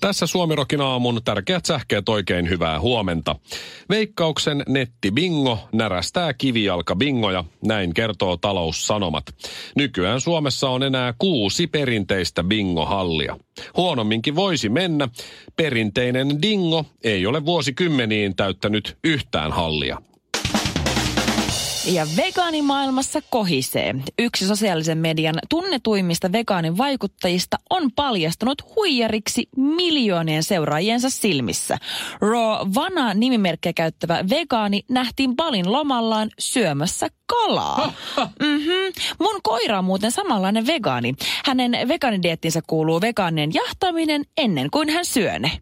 Tässä Suomirokin aamun tärkeät sähkeet oikein hyvää huomenta. Veikkauksen netti bingo närästää kivijalka bingoja, näin kertoo taloussanomat. Nykyään Suomessa on enää kuusi perinteistä bingohallia. Huonomminkin voisi mennä. Perinteinen dingo ei ole vuosikymmeniin täyttänyt yhtään hallia. Ja vegaanimaailmassa kohisee. Yksi sosiaalisen median tunnetuimmista vegaanin vaikuttajista on paljastunut huijariksi miljoonien seuraajiensa silmissä. Raw Vana nimimerkkiä käyttävä vegaani nähtiin Balin lomallaan syömässä kalaa. Mm-hmm. Mun koira on muuten samanlainen vegaani. Hänen vegaanidiettinsä kuuluu vegaanien jahtaminen ennen kuin hän syö ne.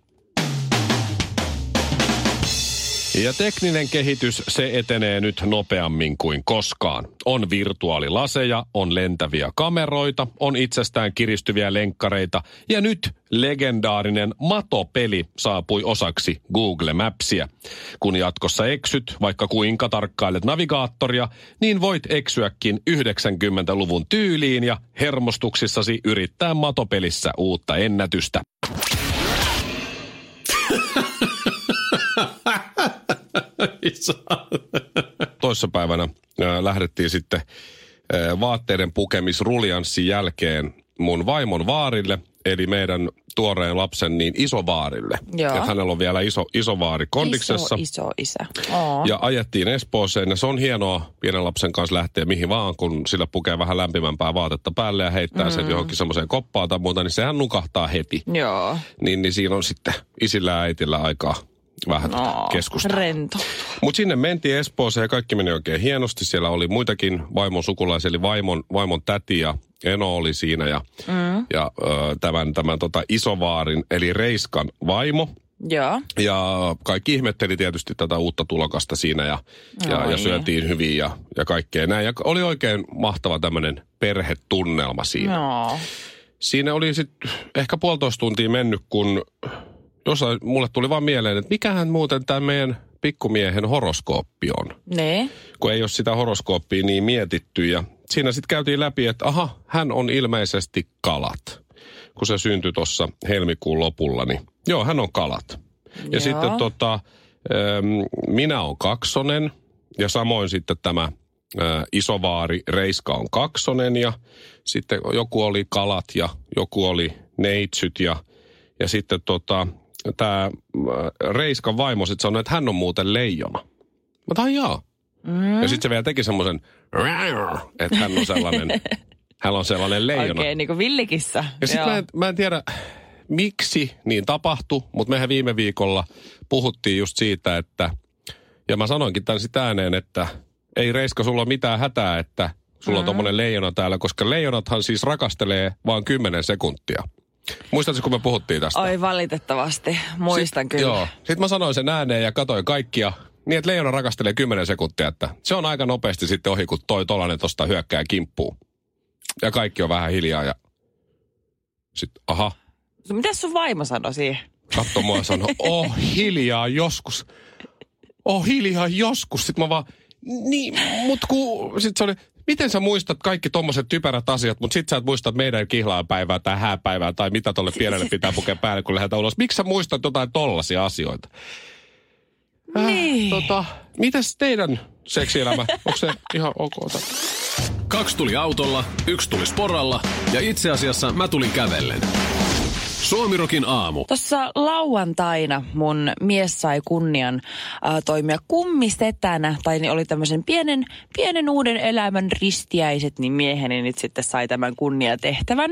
Ja tekninen kehitys, se etenee nyt nopeammin kuin koskaan. On virtuaalilaseja, on lentäviä kameroita, on itsestään kiristyviä lenkkareita ja nyt legendaarinen matopeli saapui osaksi Google Mapsia. Kun jatkossa eksyt, vaikka kuinka tarkkailet navigaattoria, niin voit eksyäkin 90-luvun tyyliin ja hermostuksissasi yrittää matopelissä uutta ennätystä. Toissapäivänä ää, lähdettiin sitten ää, vaatteiden pukemisruljanssin jälkeen mun vaimon vaarille, eli meidän tuoreen lapsen niin isovaarille. Joo. Ja hänellä on vielä iso, isovaari kondiksessa. Iso, iso isä. Oo. Ja ajettiin Espooseen ja se on hienoa pienen lapsen kanssa lähteä mihin vaan, kun sillä pukee vähän lämpimämpää vaatetta päälle ja heittää mm. sen johonkin semmoiseen koppaan tai muuta, niin sehän nukahtaa heti. Joo. Niin, niin siinä on sitten isillä ja äitillä aikaa vähän no, keskustella. rento. Mutta sinne mentiin Espooseen ja kaikki meni oikein hienosti. Siellä oli muitakin vaimon sukulaisia, eli vaimon, vaimon täti ja Eno oli siinä ja, mm. ja ö, tämän, tämän tota isovaarin, eli Reiskan vaimo. Joo. Ja kaikki ihmetteli tietysti tätä uutta tulokasta siinä ja, ja, ja syötiin hyvin ja, ja kaikkea näin. Ja oli oikein mahtava tämmöinen perhetunnelma siinä. No. Siinä oli sitten ehkä puolitoista tuntia mennyt, kun jossain mulle tuli vaan mieleen, että mikähän muuten tämä meidän pikkumiehen horoskooppi on. Ne. Kun ei ole sitä horoskooppia niin mietitty ja siinä sitten käytiin läpi, että aha, hän on ilmeisesti kalat. Kun se syntyi tuossa helmikuun lopulla, niin joo, hän on kalat. Ja Joo. sitten tota, ähm, minä on kaksonen ja samoin sitten tämä äh, isovaari Reiska on kaksonen ja sitten joku oli kalat ja joku oli neitsyt ja, ja sitten tota, tämä Reiskan vaimo sitten sanoi, että hän on muuten leijona. Mä tain jaa. Mm. Ja sitten se vielä teki semmoisen, että hän on sellainen, hän on sellainen leijona. Oikein niin kuin villikissa. Ja sitten mä, en- mä en tiedä, miksi niin tapahtui, mutta mehän viime viikolla puhuttiin just siitä, että, ja mä sanoinkin tämän sitä ääneen, että ei Reiska, sulla ole mitään hätää, että sulla on tommonen leijona täällä, koska leijonathan siis rakastelee vaan 10 sekuntia. Muistatko, kun me puhuttiin tästä? Oi valitettavasti, muistan Sit- kyllä. Joo. Sitten mä sanoin sen ääneen ja katoin kaikkia. Niin, että leijona rakastelee 10 sekuntia, että se on aika nopeasti sitten ohi, kun toi tolanen tosta hyökkää kimppuun. Ja kaikki on vähän hiljaa ja sitten, aha, Mitä sun vaimo sanoi siihen? katso mua ja sanoi, oh hiljaa joskus. Oh hiljaa joskus. Sitten mä vaan, niin, mut ku, sit se oli, miten sä muistat kaikki tommoset typerät asiat, mutta sit sä et muista meidän kihlaapäivää tai hääpäivää tai mitä tolle pienelle pitää pukea päälle, kun lähdetään ulos. Miksi sä muistat jotain tollasia asioita? Niin. Tota, mitäs teidän seksielämä? Onko se ihan ok? Kaksi tuli autolla, yksi tuli sporalla ja itse asiassa mä tulin kävellen. Suomirokin aamu. Tuossa lauantaina mun mies sai kunnian äh, toimia kummisetänä, tai niin oli tämmöisen pienen, pienen uuden elämän ristiäiset, niin mieheni nyt sitten sai tämän kunniatehtävän.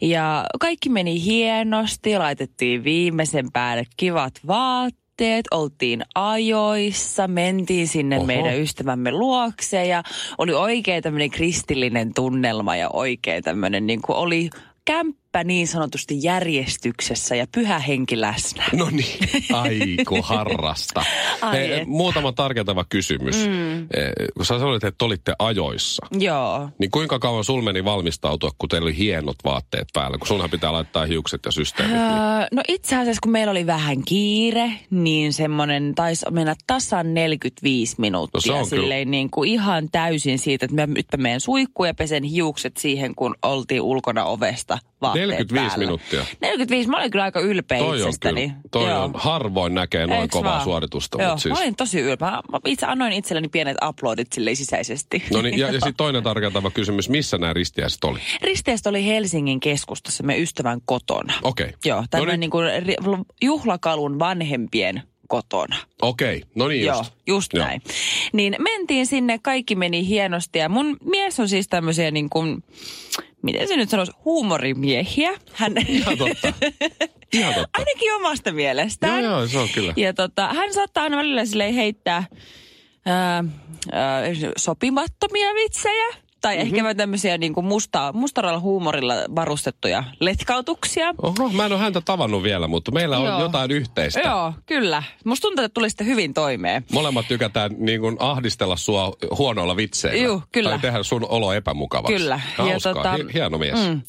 Ja kaikki meni hienosti, laitettiin viimeisen päälle kivat vaatteet, oltiin ajoissa, mentiin sinne. Oho. meidän ystävämme luokse ja oli oikein tämmöinen kristillinen tunnelma ja oikein tämmöinen niin kuin oli kämppä läppä niin sanotusti järjestyksessä ja pyhä henki läsnä. No niin, aiku harrasta. Ai Hei, että. muutama tarkentava kysymys. Mm. Kun sä sanoit, että olitte ajoissa, Joo. niin kuinka kauan sul meni valmistautua, kun teillä oli hienot vaatteet päällä? Kun sunhan pitää laittaa hiukset ja systeemit. Niin. Öö, no itse asiassa kun meillä oli vähän kiire, niin semmoinen taisi mennä tasan 45 minuuttia. No se on kyllä. silleen niin kuin ihan täysin siitä, että mä nyt mä menen suihkuun ja pesen hiukset siihen, kun oltiin ulkona ovesta vaatteet 45 päällä. minuuttia. 45, mä olin kyllä aika ylpeä Toi on itsestäni. kyllä, toi Joo. on, harvoin näkee noin Eiks kovaa vaan? suoritusta. Joo, Mutta siis, mä olin tosi ylpeä. Mä itse annoin itselleni pienet uploadit silleen sisäisesti. no niin, ja, ja sitten toinen tarkentava kysymys, missä nämä ristiäiset oli? Risteestä oli Helsingin keskustassa me ystävän kotona. Okei. Joo, No tämmöinen niin. niin kuin juhlakalun vanhempien kotona. Okei, no niin Joo, just. just Joo. näin. Niin mentiin sinne, kaikki meni hienosti ja mun mies on siis tämmöisiä niin kuin, miten se nyt sanoisi, huumorimiehiä. Hän, Ihan totta. Ihan totta. ainakin omasta mielestään. Joo, joo, se on kyllä. Ja tota, hän saattaa aina välillä heittää ää, ää, sopimattomia vitsejä. Tai Mhm. mm-hmm. ehkä tämmöisiä niin kuin musta, mustaralla huumorilla varustettuja letkautuksia. Oho, mä en ole häntä tavannut vielä, mutta meillä on Joo. jotain yhteistä. Joo, kyllä. Musta tuntuu, että tuli sitten hyvin toimeen. Molemmat tykätään niin kuin ahdistella sua huonoilla vitseillä. Juu, kyllä. Tai tehdä sun olo epämukavaksi. Kyllä. Hauskaa. Ja tota, hieno mies. Mm.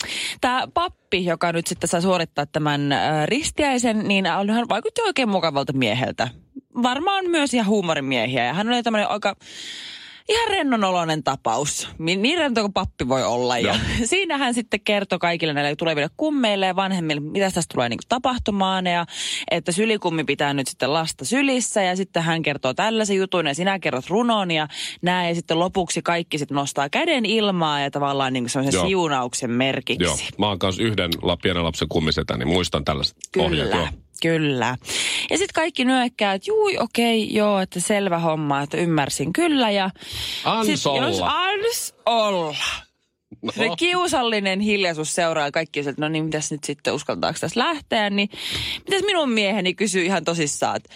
Tämä pappi, joka nyt sitten saa suorittaa tämän äh, ristiäisen, niin hän vaikutti oikein mukavalta mieheltä. Varmaan myös ihan huumorimiehiä. Ja hän oli tämmöinen aika ihan rennonoloinen tapaus. Niin niin rento kuin pappi voi olla. Ja siinä hän sitten kertoi kaikille näille tuleville kummeille ja vanhemmille, mitä tästä tulee niinku tapahtumaan. Ja että sylikummi pitää nyt sitten lasta sylissä. Ja sitten hän kertoo tällaisen jutun ja sinä kerrot runon ja näin. Ja sitten lopuksi kaikki sitten nostaa käden ilmaa ja tavallaan niinku semmoisen Joo. siunauksen merkiksi. Joo, mä oon kanssa yhden la, pienen lapsen kummisetä, niin muistan tällaiset ohjeet. Joo. Kyllä. Ja sitten kaikki nyökkää, että juu, okei, okay, joo, että selvä homma, että ymmärsin kyllä. Ja Ans sit, olla. Jos ans olla. No, Se kiusallinen hiljaisuus seuraa kaikki että no niin, mitäs nyt sitten, uskaltaako tässä lähteä, niin mitäs minun mieheni kysyy ihan tosissaan, että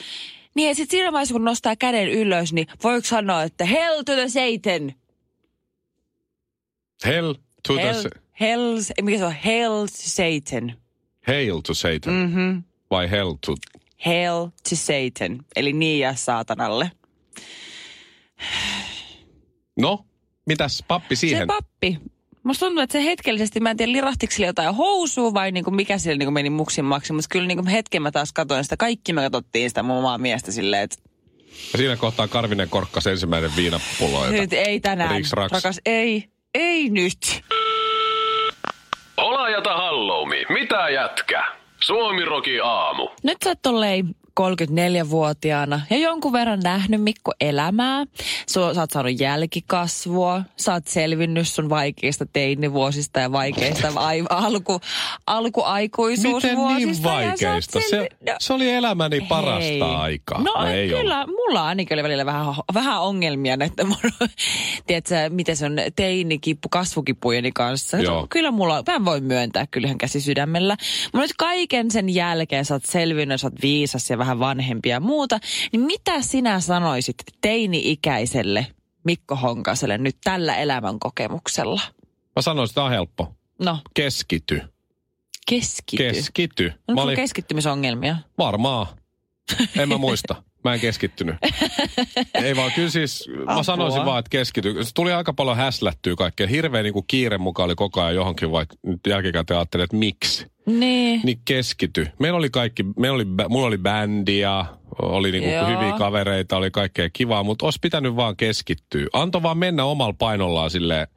niin ja sitten siinä vaiheessa, kun nostaa käden ylös, niin voiko sanoa, että hell to the Satan. hell to Hell, the... hell, mikä se on? Hell to Satan. Hail to Satan. Mhm. Vai hell to... Hell to Satan, eli niin ja saatanalle. No, mitäs pappi siihen? Se pappi. Musta tuntuu, että se hetkellisesti, mä en tiedä, lirahtiko sille jotain housua vai niinku mikä sille niinku meni muksimmaksi, mutta kyllä niinku hetken mä taas katsoin sitä, kaikki me katsottiin sitä mun omaa miestä silleen, että Ja siinä kohtaa Karvinen korkkas ensimmäinen viinapullo. nyt ei tänään, Riks raks. rakas, ei, ei nyt. Olajata halloumi. Mitä jätkä? Suomiroki aamu. Nyt sä oot tolleen 34-vuotiaana ja jonkun verran nähnyt Mikko elämää. Sua, sä oot saanut jälkikasvua, sä oot selvinnyt sun vaikeista teinivuosista ja vaikeista ai, alku, alkuaikuisuusvuosista. Miten niin sä vaikeista? Se, selvi- no, se oli elämäni parasta Hei. aikaa. No, ei kyllä, ollut. mulla ainakin oli välillä vähän, vähän ongelmia näiden mun, tiedätkö, miten se on teinikippu kasvukipujeni kanssa. Joo. Kyllä mulla, mä voin myöntää kyllä ihan käsi sydämellä. Mutta nyt kaiken sen jälkeen sä oot selvinnyt, sä oot viisas ja vähän vanhempi ja muuta. Niin mitä sinä sanoisit teini-ikäiselle Mikko Honkaselle nyt tällä elämän kokemuksella? Mä sanoin, että tämä on helppo. No, Keskity. keskity. Keskity. Onko Mä olin, keskittymisongelmia? varmaan. En mä muista. Mä en keskittynyt. Ei vaan, kyllä siis, mä Apua. sanoisin vaan, että keskity. Se tuli aika paljon häslättyä kaikkea. Hirveä niin kuin kiire mukaan oli koko ajan johonkin, vaikka nyt jälkikäteen ajattelin, että miksi. Niin. Niin keskity. Meillä oli kaikki, meillä oli, mulla oli bändiä, oli niinku Joo. hyviä kavereita, oli kaikkea kivaa, mutta olisi pitänyt vaan keskittyä. Anto vaan mennä omalla painollaan sille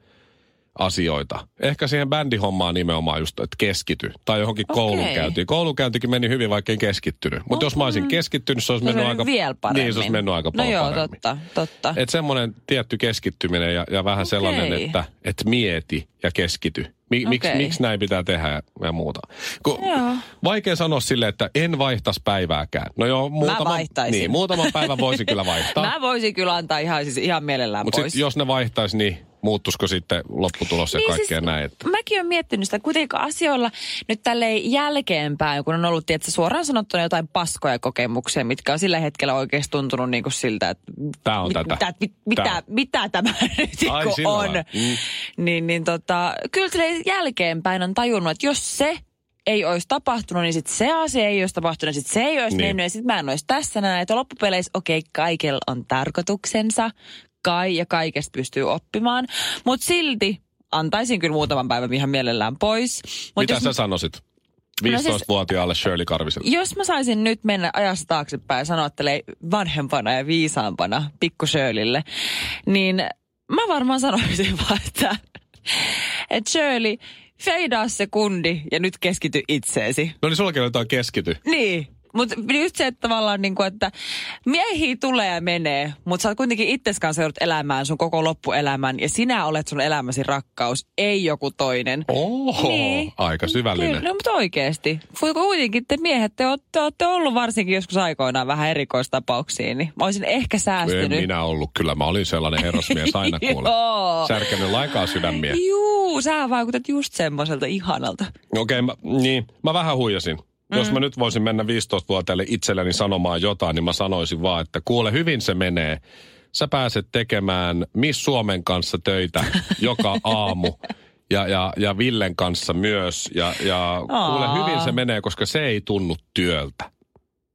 asioita. Ehkä siihen bändihommaan nimenomaan just, että keskity. Tai johonkin Okei. koulunkäyntiin. Koulunkäyntikin meni hyvin, vaikka en keskittynyt. Mutta jos mä olisin keskittynyt, se olisi mennyt aika... vielä paremmin. Niin, se olisi mennyt aika No paljon joo, paremmin. totta, totta. Että semmoinen tietty keskittyminen ja, ja vähän Okei. sellainen, että et mieti ja keskity. Mi, miksi, Okei. miksi näin pitää tehdä ja, ja muuta. Kun, Joo. vaikea sanoa sille, että en vaihtaisi päivääkään. No joo, muutama, niin, muutaman päivän voisi kyllä vaihtaa. Mä voisin kyllä antaa ihan, siis ihan mielellään Mutta pois. sitten jos ne vaihtaisi, niin muuttuisiko sitten lopputulos ja Niin kaikkea siis näin. Että. Mäkin olen miettinyt sitä kuitenkin asioilla nyt tälleen jälkeenpäin, kun on ollut tietysti, suoraan sanottuna jotain paskoja kokemuksia, mitkä on sillä hetkellä oikeasti tuntunut niin kuin siltä, että Tää on tätä. Mitä, mit, mitä, Tää. mitä tämä nyt Ai, niinku on. Mm. Niin, niin tota, kyllä silleen jälkeenpäin on tajunnut, että jos se ei olisi tapahtunut, niin sitten se asia ei olisi tapahtunut, sitten se ei olisi niin. mennyt ja sitten mä en olisi tässä näin. Että loppupeleissä, okei, okay, kaikella on tarkoituksensa, kai ja kaikesta pystyy oppimaan, mutta silti antaisin kyllä muutaman päivän ihan mielellään pois. Mut Mitä jos, sä sanoisit No siis- 15-vuotiaalle Shirley Karviselle? jos mä saisin nyt mennä ajassa taaksepäin ja sanoa vanhempana ja viisaampana pikku Shirleylle, niin mä varmaan sanoisin vaan, että, että Shirley, feidaa se kundi ja nyt keskity itseesi. No niin sullakin on jotain keskity. Niin. Mutta just se, että tavallaan niin kuin, että miehiä tulee ja menee, mutta sä oot kuitenkin itses kanssa joudut elämään sun koko loppuelämän ja sinä olet sun elämäsi rakkaus, ei joku toinen. Oho, Niin. aika syvällinen. Kyllä, no, mutta oikeasti. Kuitenkin te miehet, te olette, olette ollut varsinkin joskus aikoinaan vähän erikoistapauksia, niin mä olisin ehkä En säästynyt. minä ollut, kyllä mä olin sellainen herrasmies aina kuule. Särkenyt laikaa sydämiä. Juu, sä vaikutat just semmoiselta ihanalta. Okei, mä, niin, mä vähän huijasin. Mm. Jos mä nyt voisin mennä 15-vuotiaille itselleni sanomaan jotain, niin mä sanoisin vaan, että kuule hyvin se menee. Sä pääset tekemään Miss Suomen kanssa töitä joka aamu. Ja, ja, ja Villen kanssa myös. Ja, ja kuule Aa. hyvin se menee, koska se ei tunnu työltä.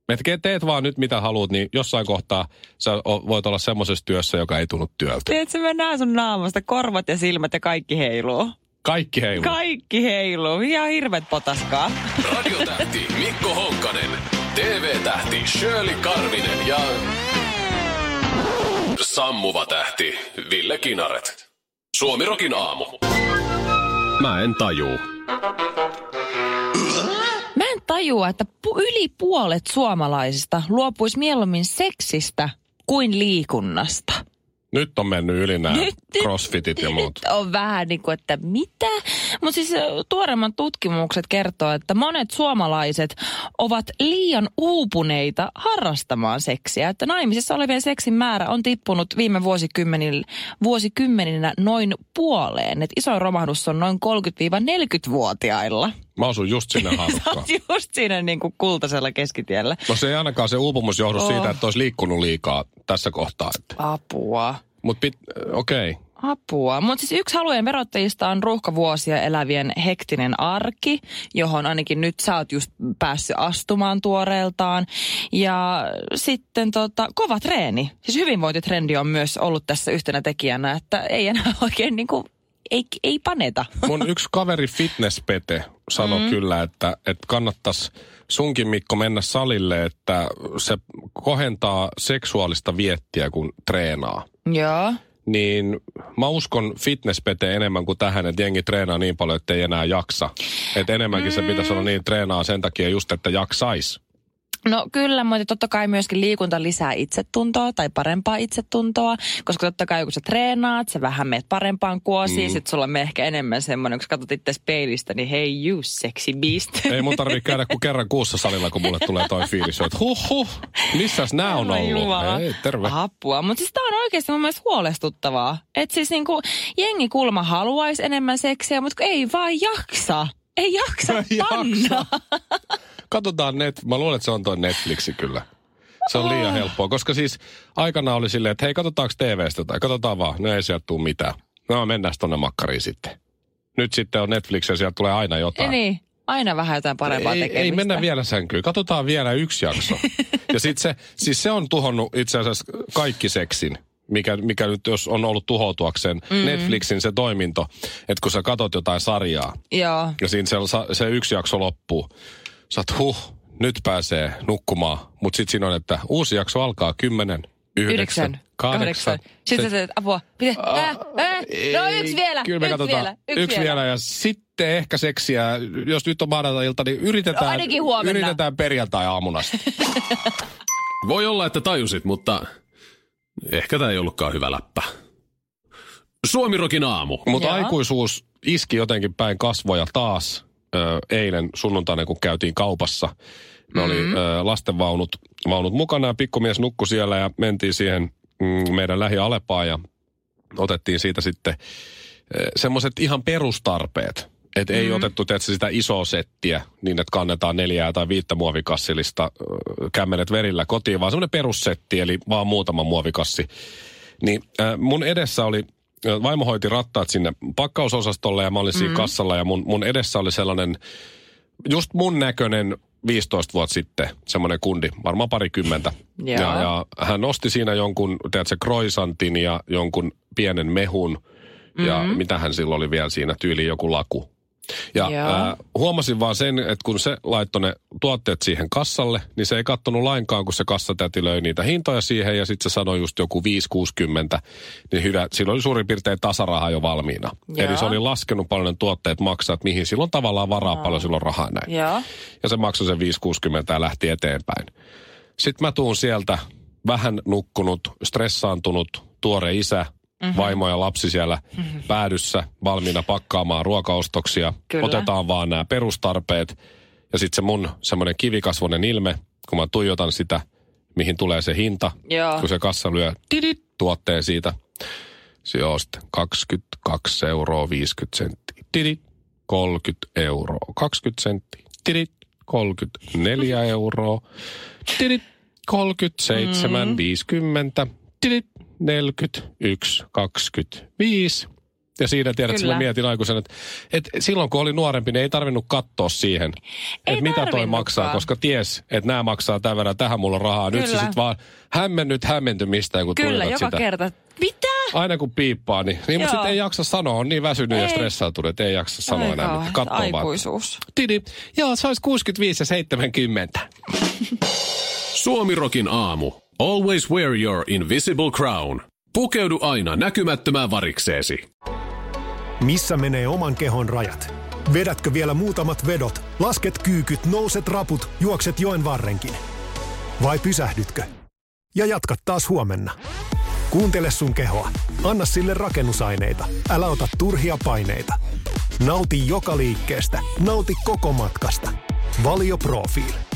Et teet vaan nyt mitä haluat, niin jossain kohtaa sä voit olla semmoisessa työssä, joka ei tunnu työltä. Tiedätkö, mä näen sun naamasta korvat ja silmät ja kaikki heiluu. Kaikki heiluu. Kaikki heiluu. Ihan hirvet potaskaa. Radiotähti Mikko Honkanen, TV-tähti Shirley Karvinen ja sammuva tähti Ville Kinaret. Suomirokin aamu. Mä en tajuu. Mä en tajua, että pu- yli puolet suomalaisista luopuisi mieluummin seksistä kuin liikunnasta. Nyt on mennyt yli nämä Nyt- crossfitit ja muut. Nyt on vähän niin kuin, että mitä? Mutta siis ö, tuoreimmat tutkimukset kertoo, että monet suomalaiset ovat liian uupuneita harrastamaan seksiä. Että naimisissa olevien seksin määrä on tippunut viime vuosikymmenin, vuosikymmeninä noin puoleen. Et isoin romahdus on noin 30-40-vuotiailla. Mä osun just sinne Sä haarukkaan. oot just siinä niin kuin kultaisella keskitiellä. No se ei ainakaan se uupumus johdu Oh. siitä, että olisi liikkunut liikaa tässä kohtaa. Apua. Mutta okei. Okay. Apua. Mutta siis yksi halujen verottajista on ruuhkavuosia elävien hektinen arki, johon ainakin nyt sä oot just päässyt astumaan tuoreeltaan. Ja sitten tota, kova treeni. Siis hyvinvointitrendi on myös ollut tässä yhtenä tekijänä, että ei enää oikein niinku, ei, ei paneta. Mun yksi kaveri fitnesspete sanoi mm. kyllä, että, että kannattaisi sunkin Mikko mennä salille, että se kohentaa seksuaalista viettiä, kun treenaa. Joo. Niin mä uskon fitnesspete enemmän kuin tähän, että jengi treenaa niin paljon, että ei enää jaksa. Että enemmänkin mm. se pitäisi olla niin, treenaa sen takia just, että jaksais. No kyllä, mutta totta kai myöskin liikunta lisää itsetuntoa tai parempaa itsetuntoa, koska totta kai kun sä treenaat, sä vähän meet parempaan kuosiin, mm. sit sulla on ehkä enemmän semmoinen, kun sä katsot itse peilistä, niin hei you sexy beast. Ei mun tarvitse käydä kuin kerran kuussa salilla, kun mulle tulee toi fiilis, että huh huh, missäs nää on ollut? Jumala. Ei, terve. Apua, mutta siis tää on oikeasti mun mielestä huolestuttavaa. Että siis niinku jengi kulma haluaisi enemmän seksiä, mutta ei vaan jaksa. Ei jaksa Ei panna. Katsotaan net, mä luulen, että se on toi Netflixi kyllä. Se on liian helppoa, koska siis aikana oli silleen, että hei, katsotaanko TVstä tai katsotaan vaan, no ei sieltä tule mitään. No mennään tonne makkariin sitten. Nyt sitten on Netflix ja sieltä tulee aina jotain. niin, aina vähän jotain parempaa ei, tekemistä. ei mennä vielä sänkyyn. Katsotaan vielä yksi jakso. ja sitten se, siis se on tuhonnut itse asiassa kaikki seksin. Mikä, mikä nyt jos on ollut tuhoutuakseen mm. Netflixin se toiminto, että kun sä katot jotain sarjaa Joo. ja siinä se, se yksi jakso loppuu, sä oot huh, nyt pääsee nukkumaan. Mutta sitten siinä on, että uusi jakso alkaa kymmenen, yhdeksän, Yhdeksän, kahdeksan. Sitten sä teet apua. Mitä? Äh, äh, no yksi vielä, Kyllä me yksi katsotaan. vielä, yksi, yksi vielä. ja sitten ehkä seksiä, jos nyt on maanantai-ilta, niin yritetään, No ainakin huomenna. yritetään perjantai-aamuna. Voi olla, että tajusit, mutta ehkä tämä ei ollutkaan hyvä läppä. Suomirokin aamu. Mutta aikuisuus iski jotenkin päin kasvoja taas ö, eilen sunnuntaina, kun käytiin kaupassa. Me mm-hmm. oli ö, lastenvaunut vaunut mukana ja pikkumies nukkui siellä ja mentiin siihen mm, meidän lähialepaan ja otettiin siitä sitten semmoiset ihan perustarpeet. Että mm-hmm. ei otettu tietysti sitä isoa settiä niin, että kannetaan neljää tai viittä muovikassillista kämmenet verillä kotiin, vaan semmoinen perussetti, eli vaan muutama muovikassi. Niin äh, mun edessä oli, vaimo hoiti rattaat sinne pakkausosastolle ja mä olin siinä mm-hmm. kassalla ja mun, mun edessä oli sellainen just mun näköinen 15 vuotta sitten semmoinen kundi, varmaan parikymmentä. ja, ja hän nosti siinä jonkun, tiedätkö, kroisantin ja jonkun pienen mehun. Ja mm-hmm. mitä hän silloin oli vielä siinä, tyyli joku laku. Ja äh, huomasin vaan sen, että kun se laittoi ne tuotteet siihen kassalle, niin se ei kattonut lainkaan, kun se kassatäti löi niitä hintoja siihen ja sitten se sanoi just joku 5,60, niin hyvä, silloin oli suurin piirtein tasaraha jo valmiina. Joo. Eli se oli laskenut paljon ne tuotteet maksaa, että mihin silloin tavallaan varaa no. paljon silloin rahaa näin. Joo. Ja se maksoi sen 5,60 ja lähti eteenpäin. Sitten mä tuun sieltä vähän nukkunut, stressaantunut, tuore isä, mm-hmm. vaimo ja lapsi siellä mm-hmm. päädyssä valmiina pakkaamaan ruokaostoksia. Kyllä. Otetaan vaan nämä perustarpeet ja sitten se mun semmoinen kivikasvonen ilme, kun mä tuijotan sitä, mihin tulee se hinta, Joo. kun se kassa lyö tidit, tuotteen siitä. Se on sitten 22 euroa 50 senttiä. Tidit, 30 euroa 20 senttiä. Tidit, 34 euroa. Tidit, 37, mm. 50. Tidit, 41, 25. Ja siinä tiedät, että mä mietin aikuisen, että, että silloin kun oli nuorempi, niin ei tarvinnut katsoa siihen, ei että mitä toi maksaa, koska ties, että nämä maksaa tämän verran, tähän mulla on rahaa. Kyllä. Nyt se sitten vaan hämmennyt hämmentymistä, kun Kyllä, joka sitä. kerta. Mitä? Aina kun piippaa, niin, niin mutta sitten ei jaksa sanoa, on niin väsynyt ei. ja stressautunut, että ei jaksa sanoa Aika enää. Katsoo Aikuisuus. Vaan. Tidi, joo, se olisi 65 ja 70. Suomirokin aamu. Always wear your invisible crown. Pukeudu aina näkymättömään varikseesi. Missä menee oman kehon rajat? Vedätkö vielä muutamat vedot, lasket kyykyt, nouset raput, juokset joen varrenkin? Vai pysähdytkö? Ja jatkat taas huomenna. Kuuntele sun kehoa. Anna sille rakennusaineita. Älä ota turhia paineita. Nauti joka liikkeestä. Nauti koko matkasta. Valio Profiili.